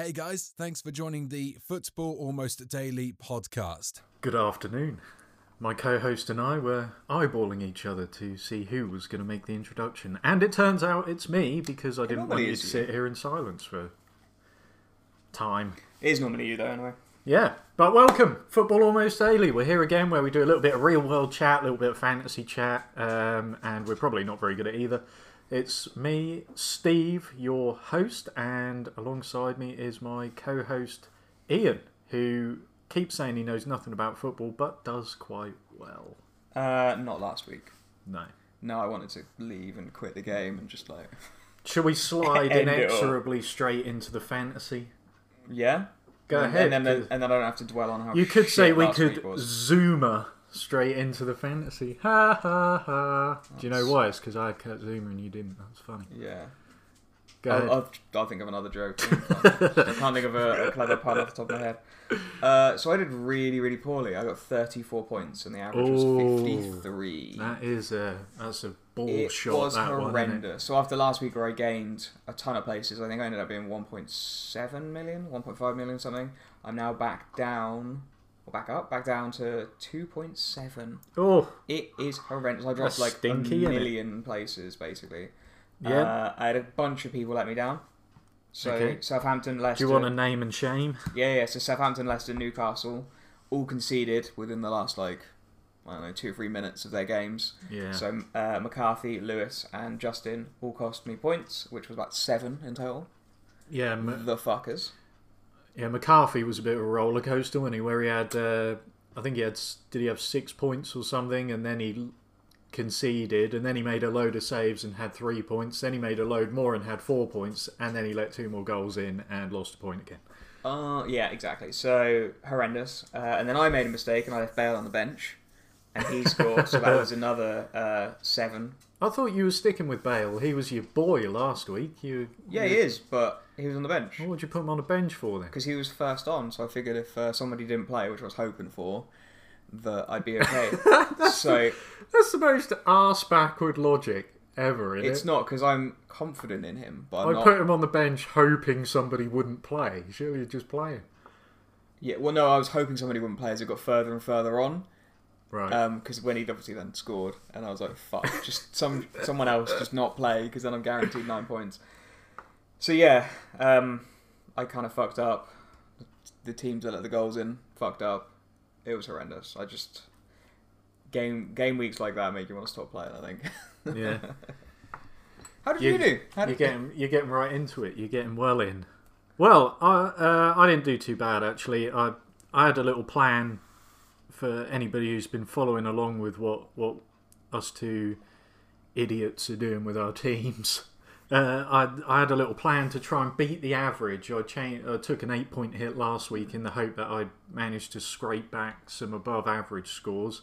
Hey guys, thanks for joining the Football Almost Daily podcast. Good afternoon. My co host and I were eyeballing each other to see who was going to make the introduction. And it turns out it's me because I didn't want you is to you. sit here in silence for time. It is normally you though, anyway. Yeah, but welcome, Football Almost Daily. We're here again where we do a little bit of real world chat, a little bit of fantasy chat, um, and we're probably not very good at either. It's me, Steve, your host, and alongside me is my co host, Ian, who keeps saying he knows nothing about football but does quite well. Uh, not last week. No. No, I wanted to leave and quit the game and just like, Shall we slide End it all. inexorably straight into the fantasy? yeah. Go and, ahead. And then, and then I don't have to dwell on how. you could say we could zoomer straight into the fantasy. Ha ha ha. Do you know why? It's because I had Kurt Zouma and you didn't. That's funny. Yeah. Go. I'll, I'll, I'll think of another joke. I can't think of a, a clever pun off the top of my head. Uh, so I did really, really poorly. I got 34 points and the average was 53. that is a that's a ball it shot. was that one, horrendous. So after last week where I gained a ton of places, I think I ended up being 1.7 million, 1.5 million something. I'm now back down, or back up, back down to 2.7. Oh, It is horrendous. I dropped like stinky, a million places basically. yeah. Uh, I had a bunch of people let me down. So Okay. Southampton, Do Leicester. you want a name and shame? Yeah, yeah. So Southampton, Leicester, Newcastle, all conceded within the last like I don't know two or three minutes of their games. Yeah. So uh, McCarthy, Lewis, and Justin all cost me points, which was about seven in total. yeah. M- The fuckers. Yeah. McCarthy was a bit of a roller coaster, wasn't he? Where he had, uh, I think he had, did he have six points or something, and then he conceded, and then he made a load of saves and had three points. Then he made a load more and had four points, and then he let two more goals in and lost a point again. Uh, yeah, exactly. So horrendous. Uh, and then I made a mistake and I left Bale on the bench, and he scored. so that was another uh, seven. I thought you were sticking with Bale. He was your boy last week. You, Yeah, he is, but he was on the bench What would you put him on a bench for then? because he was first on. So I figured if uh, somebody didn't play, which I was hoping for, that I'd be okay. so That's the most arse backward logic ever, isn't it's it? not because I'm confident in him, but I'm I not. put him on the bench hoping somebody wouldn't play. Surely you'd just play him. Yeah, well, no, I was hoping somebody wouldn't play as it got further and further on. Right. Because when he'd obviously then scored, and I was like, "Fuck, just some someone else just not play because then I'm guaranteed nine points." So yeah, um, I kind of fucked up. The teams that let the goals in fucked up. It was horrendous. I just game game weeks like that make you want to stop playing. I think. yeah. How did You- you, do? How You're did getting you're getting right into it. You're getting well in. Well, I uh, I didn't do too bad actually. I I had a little plan for anybody who's been following along with what what us two idiots are doing with our teams. Uh, I I had a little plan to try and beat the average. I changed, I took an eight point hit last week in the hope that I'd manage to scrape back some above average scores.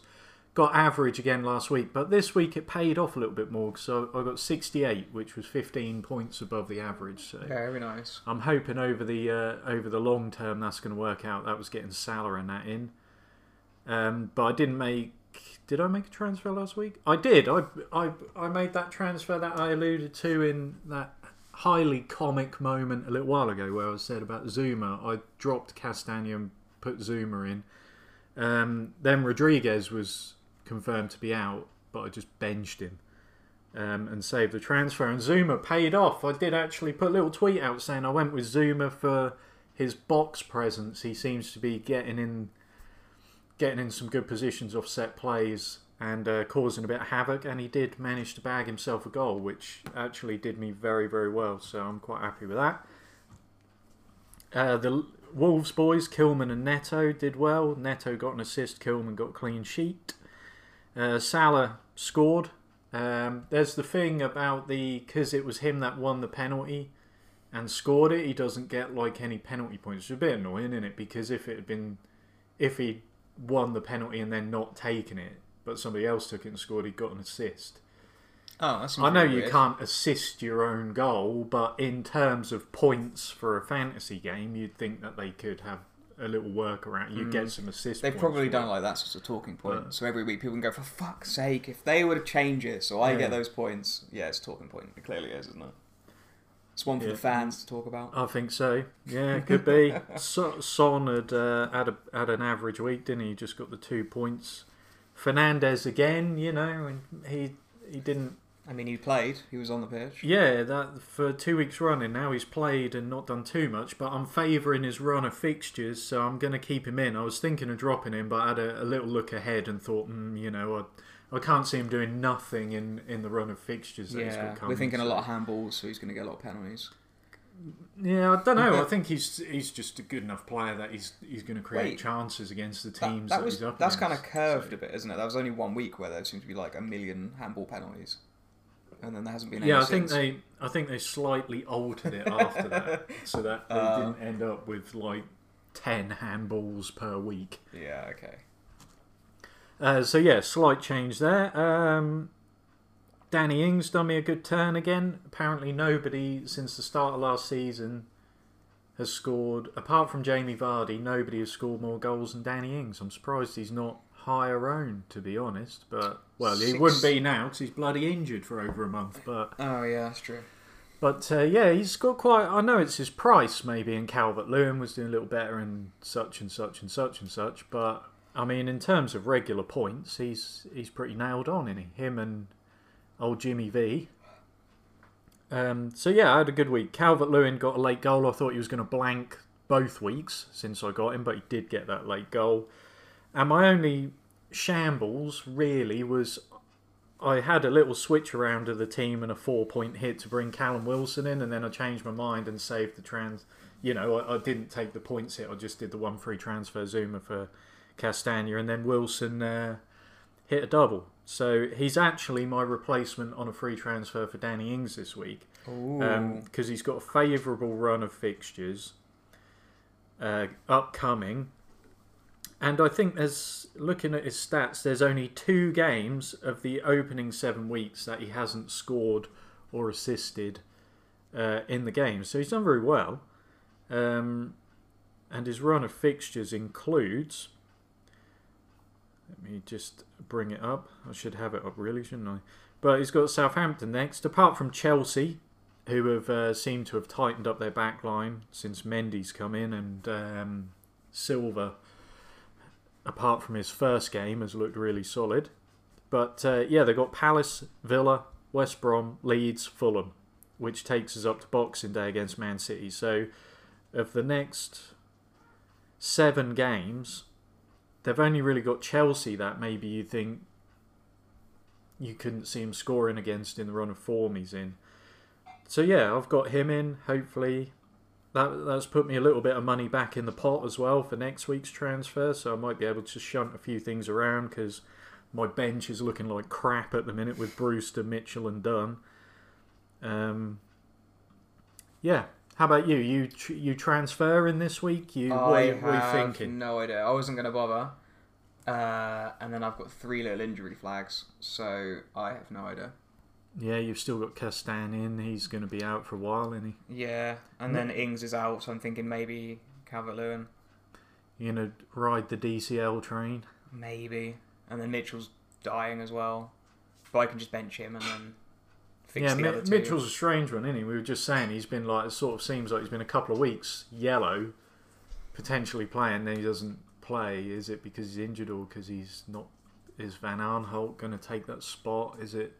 Got average again last week, but this week it paid off a little bit more. So I got 68, which was 15 points above the average. So Very nice. I'm hoping over the uh, over the long term that's going to work out. That was getting Salah and that in, um, but I didn't make. Did I make a transfer last week? I did. I, I I made that transfer that I alluded to in that highly comic moment a little while ago where I said about Zouma. I dropped Castagne and put Zouma in. Um, then Rodriguez was confirmed to be out, but I just benched him um, and saved the transfer. And Zouma paid off. I did actually put a little tweet out saying I went with Zouma for his box presence. He seems to be getting in, getting in some good positions off set plays and uh, causing a bit of havoc. And he did manage to bag himself a goal, which actually did me very very well. So I'm quite happy with that. Uh, the Wolves boys, Kilman and Neto, did well. Neto got an assist, Kilman got clean sheet. Uh, Salah scored. Um, there's the thing about the because it was him that won the penalty and scored it. He doesn't get like any penalty points. It's a bit annoying, isn't it? Because if it had been, if he won the penalty and then not taken it, but somebody else took it and scored, he got an assist. Oh, that's. I know you can't assist your own goal, but in terms of points for a fantasy game, you'd think that they could have a little workaround. You'd get mm. some assist. They've points probably for done it. it like that sort of talking point. But- so every week people can go, for fuck's sake, if they were to change it so I Yeah. get those points, yeah, it's a talking point. It clearly is, isn't it? It's one for Yeah. the fans to talk about. I think so. Yeah, could be. so, Son had uh, had, a, had an average week, didn't he? He Just got the two points. Fernandes again, you know, and he he didn't. I mean, he played. He was on the pitch. Yeah, that for two weeks running now he's played and not done too much. But I'm favouring his run of fixtures, so I'm going to keep him in. I was thinking of dropping him, but I had a, a little look ahead and thought, mm, you know, I, I can't see him doing nothing in, in the run of fixtures. That he's Yeah, got coming, we're thinking a so- lot of handballs, so he's going to get a lot of penalties. Yeah, I don't know. I think he's he's just a good enough player that he's he's going to create Wait. chances against the That, teams that that, was he's up against. that's kind of against. curved a bit, isn't it? That was only one week where there seemed to be like a million handball penalties, and then there hasn't been any Yeah, I think since. they I think they slightly altered it after that, so that they Uh. didn't end up with like ten handballs per week. Yeah, okay. Uh, so yeah, slight change there. Um, Danny Ings done me a good turn again. Apparently, nobody since the start of last season has scored, apart from Jamie Vardy, nobody has scored more goals than Danny Ings. I'm surprised he's not higher owned, to be honest. But well, he wouldn't be now because he's bloody injured for over a month. But Oh yeah, that's true. but uh, yeah, he's got quite. I know it's his price maybe, and Calvert Lewin was doing a little better, and such and such and such and such. But I mean, in terms of regular points, he's he's pretty nailed on, isn't he? Him and old Jimmy V. Um, so yeah, I had a good week. Calvert Lewin got a late goal. I thought he was going to blank both weeks since I got him, but he did get that late goal. And my only shambles really was I had a little switch around of the team and a four point hit to bring Callum Wilson in, and then I changed my mind and saved the trans. You know, I, I didn't take the points hit. I just did the one free transfer Zouma for Castagne, and then Wilson uh, hit a double. So he's actually my replacement on a free transfer for Danny Ings this week because he's got a favourable run of fixtures uh, upcoming. And I think there's looking at his stats. There's only two games of the opening seven weeks that he hasn't scored or assisted uh, in the game, so he's done very well. Um, and his run of fixtures includes. Let me just bring it up. I should have it up, really, shouldn't I? But he's got Southampton next. Apart from Chelsea, who have uh, seemed to have tightened up their back line since Mendy's come in, and um, apart from his first game, has looked really solid. But uh, yeah, they've got Palace, Villa, West Brom, Leeds, Fulham, which takes us up to Boxing Day against Man City. So, of the next seven games, they've only really got Chelsea that maybe you think you couldn't see him scoring against in the run of form he's in. So yeah, I've got him in. Hopefully, that that's put me a little bit of money back in the pot as well for next week's transfer. So I might be able to shunt a few things around because my bench is looking like crap at the minute with Brewster, Mitchell, and Dunne. Um, yeah. How about you? You tr- you transfer in this week? You what, I are you- what are you have thinking? no idea. I wasn't going to bother. Uh, and then I've got three little injury flags, so I have no idea. Yeah, you've still got Castan in. He's going to be out for a while, isn't he? Yeah, and then Ings is out, so I'm thinking maybe Calvert Lewin, You're going to ride the DCL train. maybe, and then Mitchell's dying as well. But I can just bench him and then fix yeah, the other two. Mitchell's a strange one, isn't he? We were just saying he's been like, it sort of seems like he's been a couple of weeks yellow, potentially playing, then he doesn't play. Is it because he's injured or because he's not? Is Van Aanholt going to take that spot? Is it,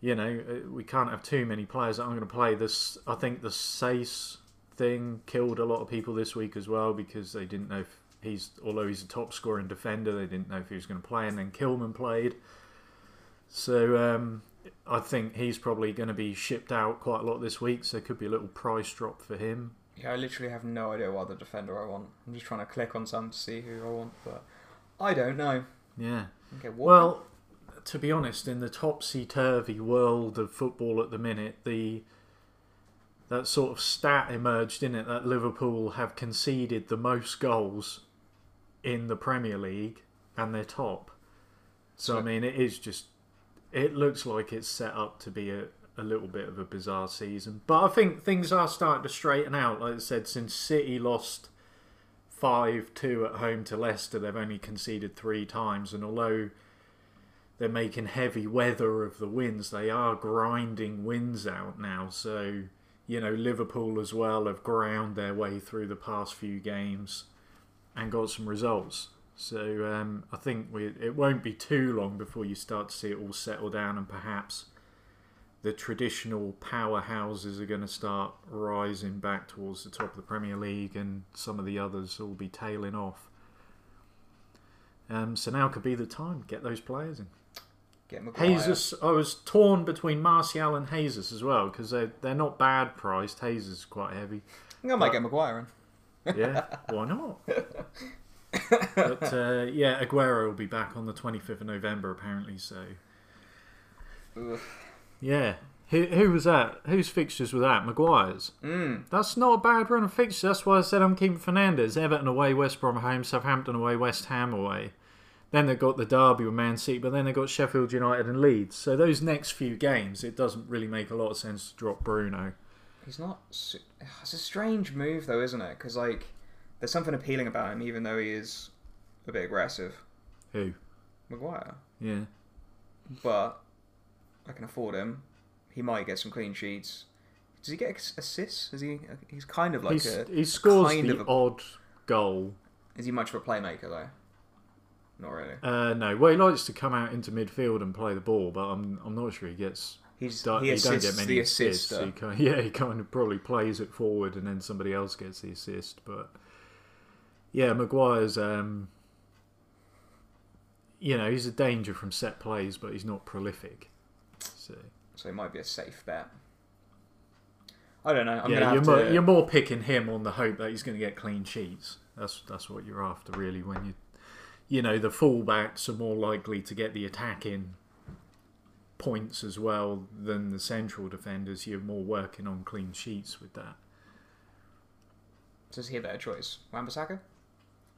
you know, uh, we can't have too many players that aren't going to play. This, I think the Saïss thing killed a lot of people this week as well because they didn't know if he's, although he's a top scoring defender, they didn't know if he was going to play, and then Kilman played. So um, I think he's probably going to be shipped out quite a lot this week, so there could be a little price drop for him. Yeah, I literally have no idea what other defender I want. I'm just trying to click on some to see who I want, but I don't know. Yeah. Okay. Well, to be honest, in the topsy turvy world of football at the minute, the that sort of stat emerged in it that Liverpool have conceded the most goals in the Premier League and they're top. So I mean, it is just it looks like it's set up to be a, a little bit of a bizarre season. But I think things are starting to straighten out. Like I said, since City lost five two at home to Leicester, they've only conceded three times, and although they're making heavy weather of the wins, they are grinding wins out now. So you know, Liverpool as well have ground their way through the past few games and got some results. So um, I think we, it won't be too long before you start to see it all settle down, and perhaps the traditional powerhouses are going to start rising back towards the top of the Premier League, and some of the others will be tailing off. Um, so now could be the time to get those players in. Get Maguire. Jesus, I was torn between Martial and Jesus as well because they're they're not bad priced. Jesus is quite heavy. I think I might get Maguire in. Yeah, why not? but uh, yeah, Aguero will be back on the 25th of November apparently. So yeah, who who was that? Whose fixtures were that? Maguire's. Mm. That's not a bad run of fixtures. That's why I said I'm keeping Fernandes. Everton away, West Brom home, Southampton away, West Ham away. Then they've got the derby with Man City, but then they've got Sheffield United and Leeds. So those next few games, it doesn't really make a lot of sense to drop Bruno. He's not. It's a strange move, though, isn't it? Because like, there's something appealing about him, even though he is a bit aggressive. Who? Maguire, Yeah. but I can afford him. He might get some clean sheets. Does he get assists? Is he? He's kind of like He's, a. he scores kind the of a- odd goal. Is he much of a playmaker though? Not really. Uh, no, well, he likes to come out into midfield and play the ball, but I'm I'm not sure he gets. He's he he don't get many the assists. He kind, yeah, he kind of probably plays it forward, and then somebody else gets the assist. But yeah, Maguire's. Um, you know, he's a danger from set plays, but he's not prolific. So So it might be a safe bet. I don't know. I'm yeah, you're have more, to. you're more picking him on the hope that he's going to get clean sheets. That's that's what you're after, really. When you, you know, the fullbacks are more likely to get the attacking points as well than the central defenders. You're more working on clean sheets with that. Does he a better choice? Wan-Bissaka?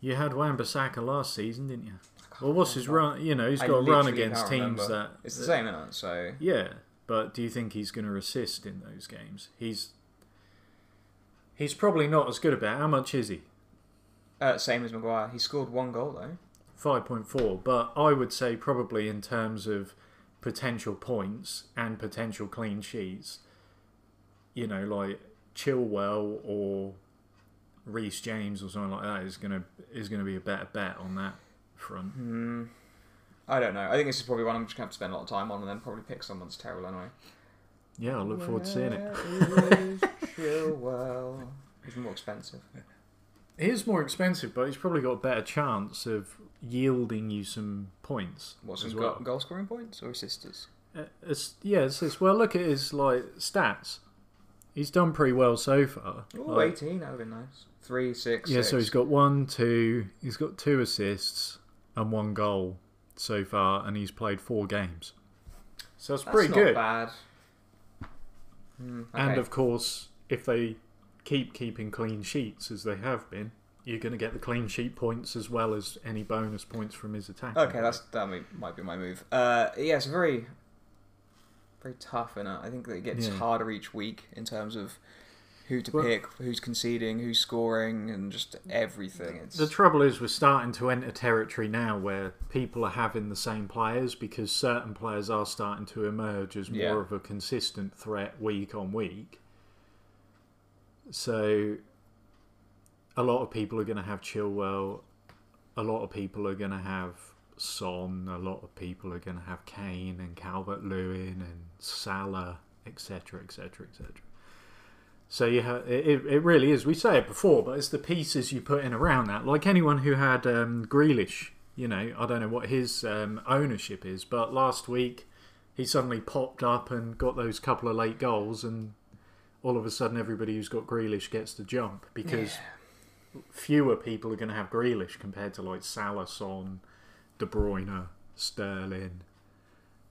You had Wan-Bissaka last season, didn't you? Well, what's his run? You know, he's got a run against teams that It's the same, isn't it? So Yeah, but do you think he's going to assist in those games? He's he's probably not as good about. How much is he? uh, same as Maguire. He scored one goal though. Five point four, but I would say probably in terms of potential points and potential clean sheets. You know, like Chilwell or Reece James or something like that is gonna is gonna be a better bet on that front. Hmm. I don't know. I think this is probably one I'm just going to have to spend a lot of time on and then probably pick someone's that's terrible anyway. Yeah, I look forward to seeing it. Where is Chilwell? He's more expensive. He is more expensive, but he's probably got a better chance of yielding you some points. What, as some well. goal scoring points or assisters? Uh, it's, yeah, it's, it's well. Look at his like stats. He's done pretty well so far. Oh, Like, 18, that would be nice. Three, six, yeah, six. so he's got one, two. He's got two assists and one goal so far, and he's played four games. So That's pretty not good. bad. Hmm, And of course, if they keep keeping clean sheets as they have been, you're going to get the clean sheet points as well as any bonus points from his attack. Okay, that's that might be my move. Uh, yeah, it's very, very tough, and I think that it gets Yeah. harder each week in terms of who to Well- pick, who's conceding, who's scoring, and just everything. It's The trouble is, we're starting to enter territory now where people are having the same players because certain players are starting to emerge as more Yeah. of a consistent threat week on week. So, a lot of people are going to have Chilwell. A lot of people are going to have Son. A lot of people are going to have Kane and Calvert Lewin and Salah, etc., etc., etc. So you have it, it- really is. We say it before, but it's the pieces you put in around that. Like anyone who had um, Grealish, you know, I don't know what his um, ownership is, but last week he suddenly popped up and got those couple of late goals, and all of a sudden everybody who's got Grealish gets to jump because fewer people are going to have Grealish compared to like Salah, Son, De Bruyne, Sterling.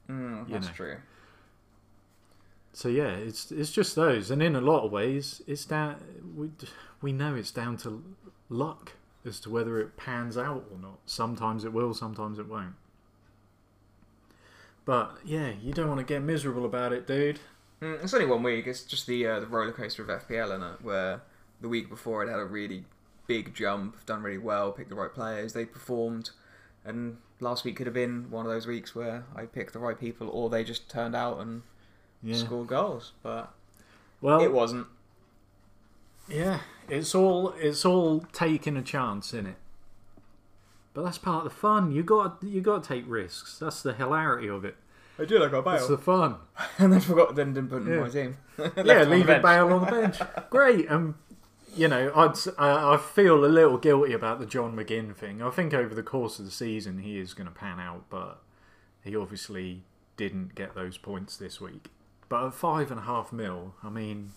Mm, that's know. true. So yeah, it's it's just those, and in a lot of ways, it's down. We we know it's down to luck as to whether it pans out or not. Sometimes it will, sometimes it won't. But yeah, you don't want to get miserable about it, dude. Mm, it's only one week. It's just the uh, the roller coaster of FPL, in it, where the week before it had a really big jump, done really well, picked the right players, they performed, and last week could have been one of those weeks where I picked the right people, or they just turned out and Yeah. scored goals. But Well, it wasn't. Yeah, it's all it's all taking a chance in it. But that's part of the fun. You got you got to take risks. That's the hilarity of it. I do like a bail. That's the fun. and then forgot, then didn't put him in Yeah. my team. Yeah, leaving. Bale on the bench. Great. Um, you know, I'd I, I feel a little guilty about the John McGinn thing. I think over the course of the season he is going to pan out, but he obviously didn't get those points this week. But at five and a half mil, I mean,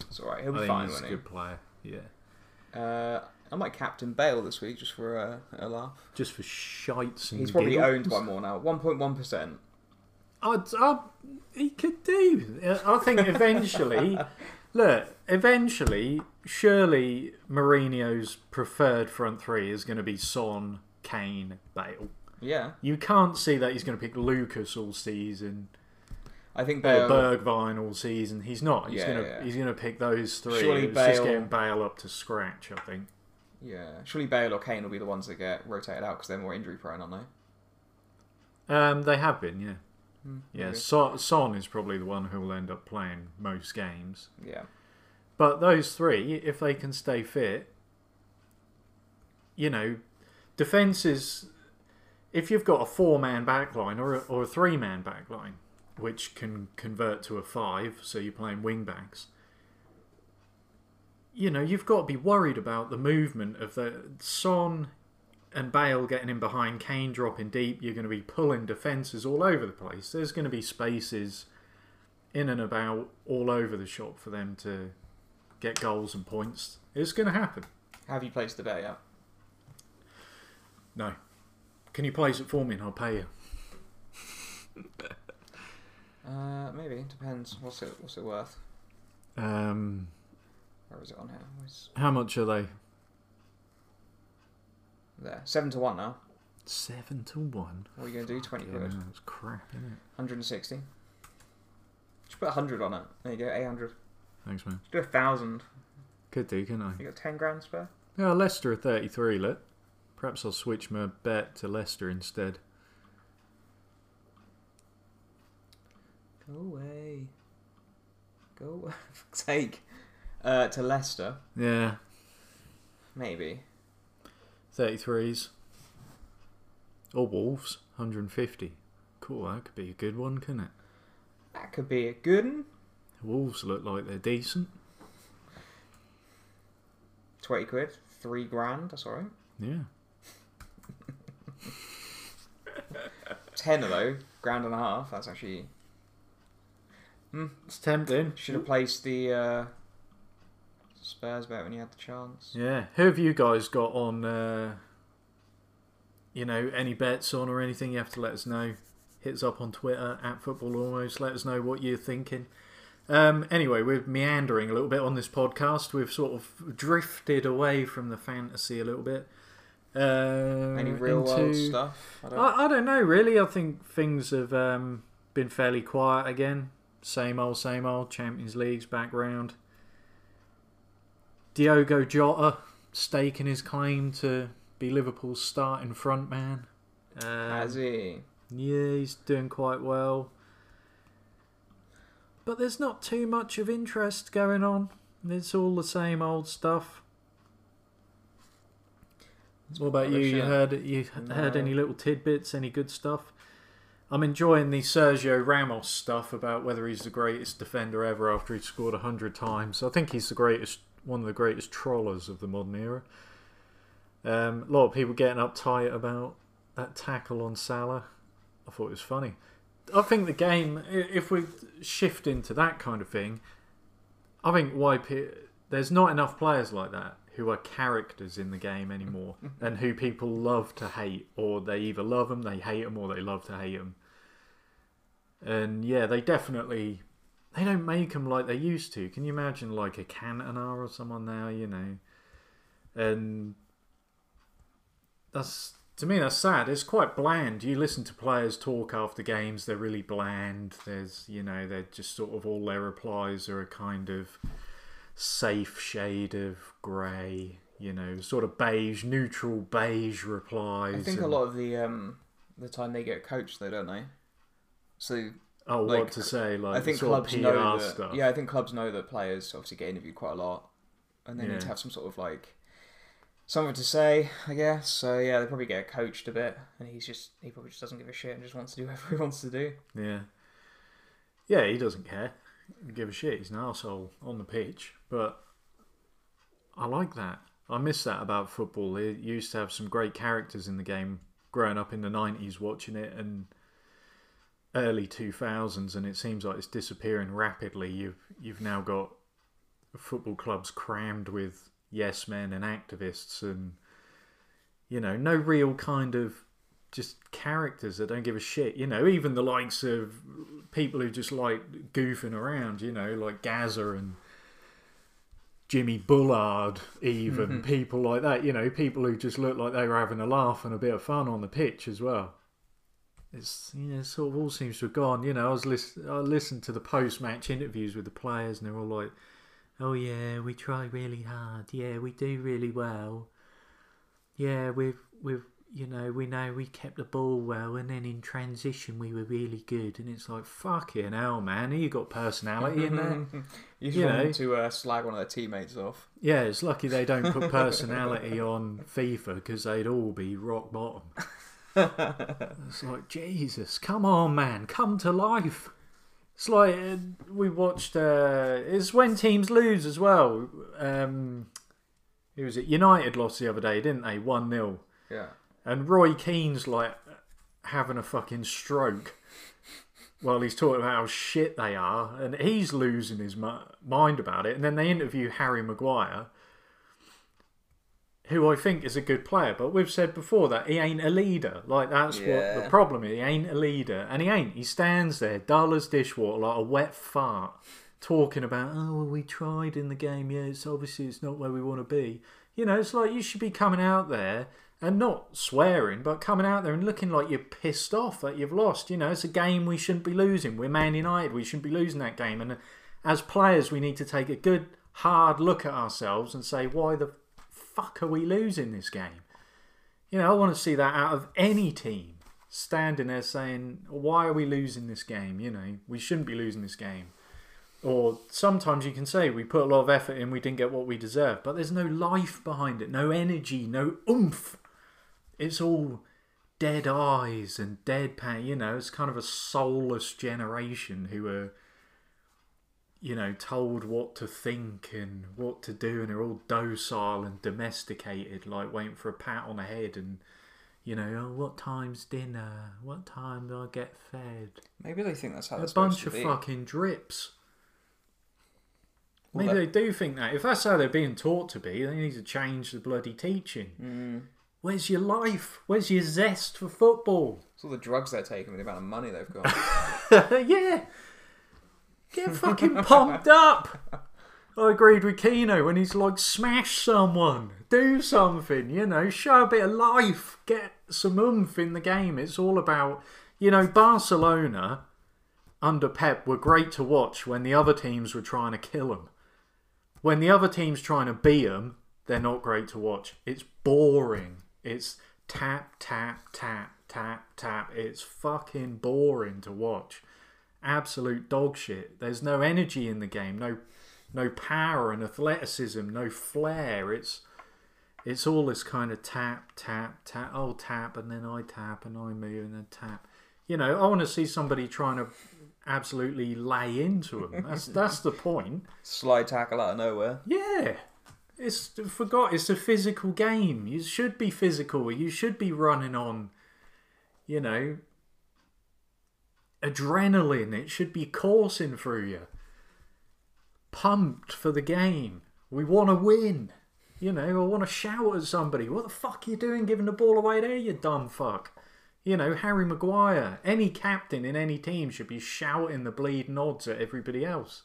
It's alright, he'll I be fine, he's a good player. Yeah, Uh, I might captain Bale this week just for a, a laugh. just for shites and He's probably giggles. owned by more now. 1.1%. I'd, I'd, he could do. I think eventually, look, eventually, surely Mourinho's preferred front three is going to be Son, Kane, Bale. Yeah. You can't see that he's going to pick Lucas all season I think or Bale. Bergwijn all season. He's not. He's Yeah, going to yeah. he's going to pick those three. Surely It's just getting Bale up to scratch. I think. Yeah. Surely Bale or Kane will be the ones that get rotated out because they're more injury prone, aren't they? Um, they have been, yeah. Hmm, Yeah, so, Son is probably the one who will end up playing most games. Yeah. But those three, if they can stay fit, you know, defence is. If you've got a four man backline or a, or a three man backline, which can convert to a five, so you're playing wing backs, you know, you've got to be worried about the movement of the Son and Bale getting in behind, Kane dropping deep. You're going to be pulling defences all over the place. There's going to be spaces in and about all over the shop for them to get goals and points. It's going to happen. Have you placed the bet yet? No. Can you place it for me and I'll pay you? Uh, maybe. Depends. What's it? What's it worth? Um, Where is it on here? Where's... how much are they? There. Seven to one now. Seven to one. What are you going to do? Twenty Yeah, quid. that's crap, isn't it? 160. Just put 100 on it. There you go. 800. Thanks, man. Just do a thousand. Could do, couldn't I? You got 10 grand spare. Yeah, Leicester are 33, look. Perhaps I'll switch my bet to Leicester instead. Go away. Go away. For sake. Uh, to Leicester, Yeah, maybe. 33s. Or Wolves, 150. Cool, that could be a good one, couldn't it? That could be a good one. Wolves look like they're decent. 20 quid. 3 grand. That's alright. Yeah. 10 though. Grand and a half. That's actually. It's tempting. Should have placed the uh, Spurs about when you had the chance. Yeah. Who have you guys got on, uh, you know, any bets on or anything? You have to let us know. Hit us up on Twitter, at Football Almost. Let us know what you're thinking. Um, anyway, we're meandering a little bit on this podcast. We've sort of drifted away from the fantasy a little bit. Uh, Any real world stuff? I don't I, I don't know, really. I think things have um, been fairly quiet again. Same old, same old. Champions League's back round. Diogo Jota staking his claim to be Liverpool's starting front man. Um, Has he? yeah, he's doing quite well. But there's not too much of interest going on. It's all the same old stuff. What about you? You heard you heard any little tidbits? Any good stuff? I'm enjoying the Sergio Ramos stuff about whether he's the greatest defender ever after he's scored hundred times. I think he's the greatest, one of the greatest trollers of the modern era. Um, a lot of people getting uptight about that tackle on Salah. I thought it was funny. I think the game, if we shift into that kind of thing, I think why pe- there's not enough players like that who are characters in the game anymore, and who people love to hate, or they either love them, they hate them, or they love to hate them. And yeah, they definitely they don't make them like they used to. Can you imagine like a Cantona or someone now? You know, and that's to me that's sad. It's quite bland. You listen to players talk after games; they're really bland. There's you know they're just sort of all their replies are a kind of safe shade of grey. You know, sort of beige, neutral beige replies. I think a lot of the um, the time they get coached, though, don't they? So Oh, like, what to say? Like I think clubs know that. stuff. Yeah, I think clubs know that players obviously get interviewed quite a lot. and they Yeah. need to have some sort of like something to say, I guess. So yeah, they probably get coached a bit, and he's just he probably just doesn't give a shit and just wants to do whatever he wants to do. Yeah. Yeah, he doesn't care. Give a shit. He's an asshole on the pitch. But I like that. I miss that about football. It used to have some great characters in the game growing up in the 90s watching it and early 2000s and it seems like it's disappearing rapidly. You've you've now got football clubs crammed with yes men and activists and you know, no real kind of just characters that don't give a shit. You know, even the likes of people who just like goofing around. You know, like Gazza and Jimmy Bullard, even mm-hmm. people like that. You know, people who just look like they were having a laugh and a bit of fun on the pitch as well. It's you know, sort of all seems to have gone. You know, I was listen, I listened to the post-match interviews with the players, and they're all like, "Oh yeah, we try really hard. Yeah, we do really well. Yeah, we've we've you know we know we kept the ball well, and then in transition we were really good. And it's like fucking hell, man, you got personality in there. You You want know. to uh, slag one of their teammates off. Yeah, it's lucky they don't put personality on FIFA because they'd all be rock bottom. it's like Jesus, come on, man, come to life. It's like uh, we watched. Uh, it's when teams lose as well. Um, who was it? United lost the other day, didn't they? One 0 Yeah. and Roy Keane's like having a fucking stroke while he's talking about how shit they are, and he's losing his mind about it. And then they interview Harry Maguire, who I think is a good player, but we've said before that he ain't a leader. Like that's what the problem is. He ain't a leader, and he ain't. He stands there, dull as dishwater, like a wet fart, talking about, oh, well, we tried in the game. Yeah, it's obviously it's not where we want to be. You know, it's like you should be coming out there and not swearing, but coming out there and looking like you're pissed off that you've lost. You know, it's a game we shouldn't be losing. We're Man United. We shouldn't be losing that game. And as players, we need to take a good, hard look at ourselves and say, why the fuck are we losing this game? You know, I want to see that out of any team standing there saying, why are we losing this game? You know, we shouldn't be losing this game. Or sometimes you can say we put a lot of effort in, we didn't get what we deserved, but there's no life behind it, no energy, no oomph. It's all dead eyes and dead deadpan. You know, it's kind of a soulless generation who are, you know, told what to think and what to do, and they're all docile and domesticated, like waiting for a pat on the head and. You know, oh, what time's dinner? What time do I get fed? Maybe they think that's how a bunch of fucking drips. Well, Maybe that- they do think that. If that's how they're being taught to be, they need to change the bloody teaching. Mm. Where's your life? Where's your zest for football? It's all the drugs they're taking with the amount of money they've got. yeah. Get fucking pumped up. I agreed with Keano when he's like, smash someone, do something, you know, show a bit of life, get some oomph in the game. It's all about, you know, Barcelona under Pep were great to watch when the other teams were trying to kill them. When the other team's trying to beat them, they're not great to watch. It's boring. It's tap, tap, tap, tap, tap. It's fucking boring to watch. Absolute dog shit. There's no energy in the game. No, no power and athleticism. No flair. It's, it's all this kind of tap, tap, tap. Oh, tap, and then I tap, and I move, and then tap. You know, I want to see somebody trying to absolutely lay into them. That's that's the point. Slide tackle out of nowhere. Yeah. It's forgot it's a physical game. You should be physical. You should be running on you know adrenaline. It should be coursing through you. Pumped for the game. We want to win. You know, I want to shout at somebody. What the fuck are you doing giving the ball away there, you dumb fuck? You know, Harry Maguire, any captain in any team should be shouting the bleeding odds at everybody else.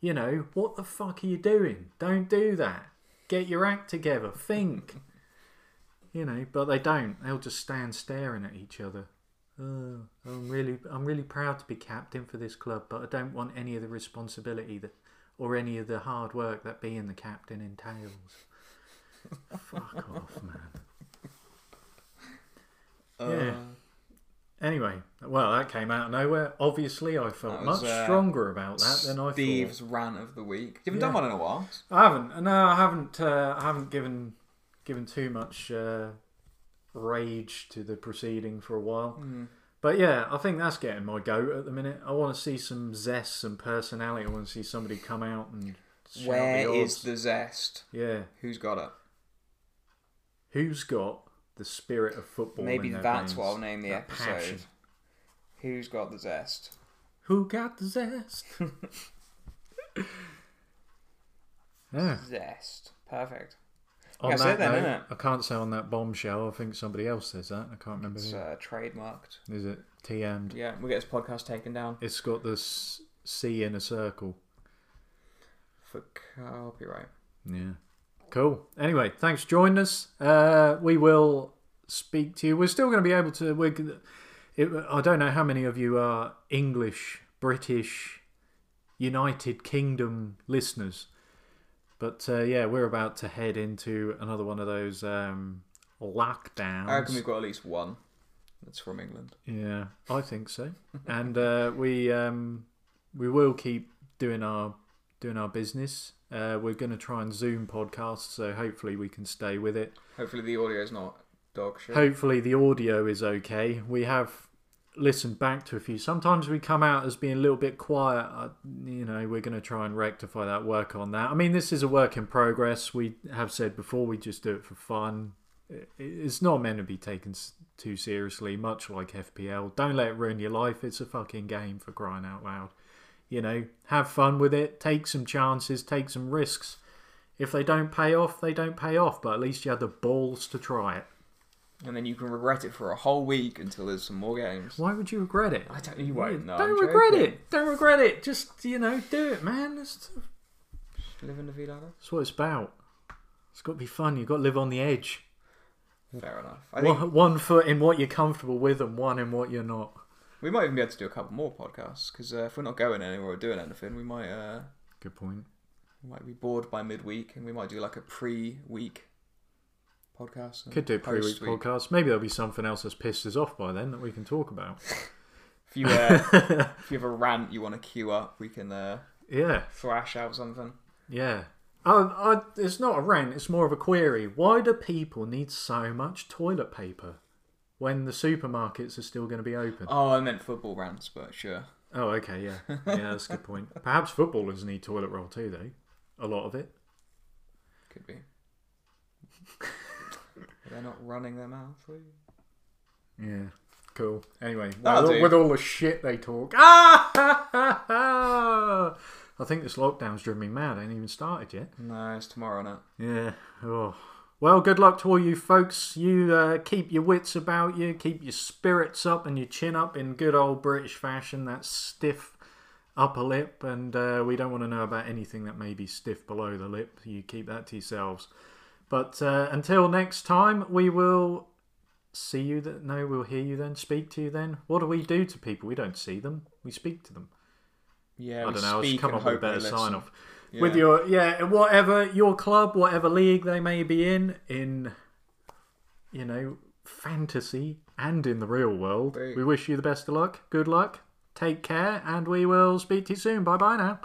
You know, what the fuck are you doing? Don't do that. Get your act together. Think. You know, but they don't. They'll just stand staring at each other. Oh, I'm really, I'm really proud to be captain for this club, but I don't want any of the responsibility that, or any of the hard work that being the captain entails. Fuck off, man. Uh, Yeah. Anyway, well, that came out of nowhere. Obviously, I felt was, much uh, stronger about that than I Steve's thought. rant of the week. You haven't Yeah. done one in a while. I haven't. No, I haven't. Uh, I haven't given given too much uh, rage to the proceeding for a while. Mm. But yeah, I think that's getting my goat at the minute. I want to see some zest, some personality. I want to see somebody come out and. Where the is the zest? Yeah. Who's got it? Who's got the spirit of football? Maybe that's veins? what I'll name the That episode. passion. Who's got the zest? Who got the zest? yeah. Zest. Perfect. On That's that it note? I can't say on that bombshell. I think somebody else says that. I can't remember It's uh, trademarked. Is it TM'd? Yeah, we'll get this podcast taken down It's got this C in a circle. for copyright. Yeah. Cool. Anyway, thanks for joining us. Uh, we will speak to you. We're still going to be able to. We're, it, I don't know how many of you are English, British, United Kingdom listeners, but uh, yeah, we're about to head into another one of those um, lockdowns. I reckon we've got at least one that's from England. Yeah, I think so. and uh, we um, we will keep doing our doing our business. Uh, we're going to try and Zoom podcasts, so hopefully we can stay with it. Hopefully the audio is not dog shit. Hopefully the audio is okay. We have listened back to a few. Sometimes we come out as being a little bit quiet. Uh, you know, we're going to try and rectify that, work on that. I mean, this is a work in progress. We have said before we just do it for fun. It's not meant to be taken too seriously, much like FPL. Don't let it ruin your life. It's a fucking game for crying out loud. You know, have fun with it. Take some chances. Take some risks. If they don't pay off, they don't pay off. But at least you had the balls to try it. And then you can regret it for a whole week until there's some more games. Why would you regret it? I don't. You won't. No, Don't I'm regret joking. it. Don't regret it. Just you know, do it, man. That's, Live in the vida. that's what it's about. It's got to be fun. You've got to live on the edge. Fair enough. I think One, one foot in what you're comfortable with, and one in what you're not. we might even be able to do a couple more podcasts because uh, if we're not going anywhere or doing anything, we might uh, Good point. we might be bored by midweek, and we might do like a pre-week podcast. Could do a pre-week post-week. podcast. Maybe there'll be something else that's pissed us off by then that we can talk about. If you uh, if you have a rant you want to queue up, we can uh, Yeah, thrash out something. yeah. Oh, I, it's not a rant. It's more of a query. Why do people need so much toilet paper when the supermarkets are still going to be open? Oh, I meant football rants, but sure. Oh, okay, yeah, yeah, that's a good point. Perhaps footballers need toilet roll too, though. A lot of it. Could be. They're not running their mouth. are you? Yeah, cool. Anyway, That'll with, do. with all the shit they talk, ah, I think this lockdown's driven me mad. I ain't even started yet. No, it's tomorrow night. Yeah. Oh. Well, good luck to all you folks. You uh, keep your wits about you, keep your spirits up and your chin up in good old British fashion. That stiff upper lip, and uh, we don't want to know about anything that may be stiff below the lip. You keep that to yourselves. But uh, until next time, we will see you. That no, we'll hear you then, speak to you then. What do we do to people? We don't see them. We speak to them. Yeah, I don't know. I'll come up with a better sign off. Yeah. With your yeah, whatever your club, whatever league they may be in, in you know, fantasy and in the real world. We wish you the best of luck. Good luck. Take care, and we will speak to you soon. Bye bye now.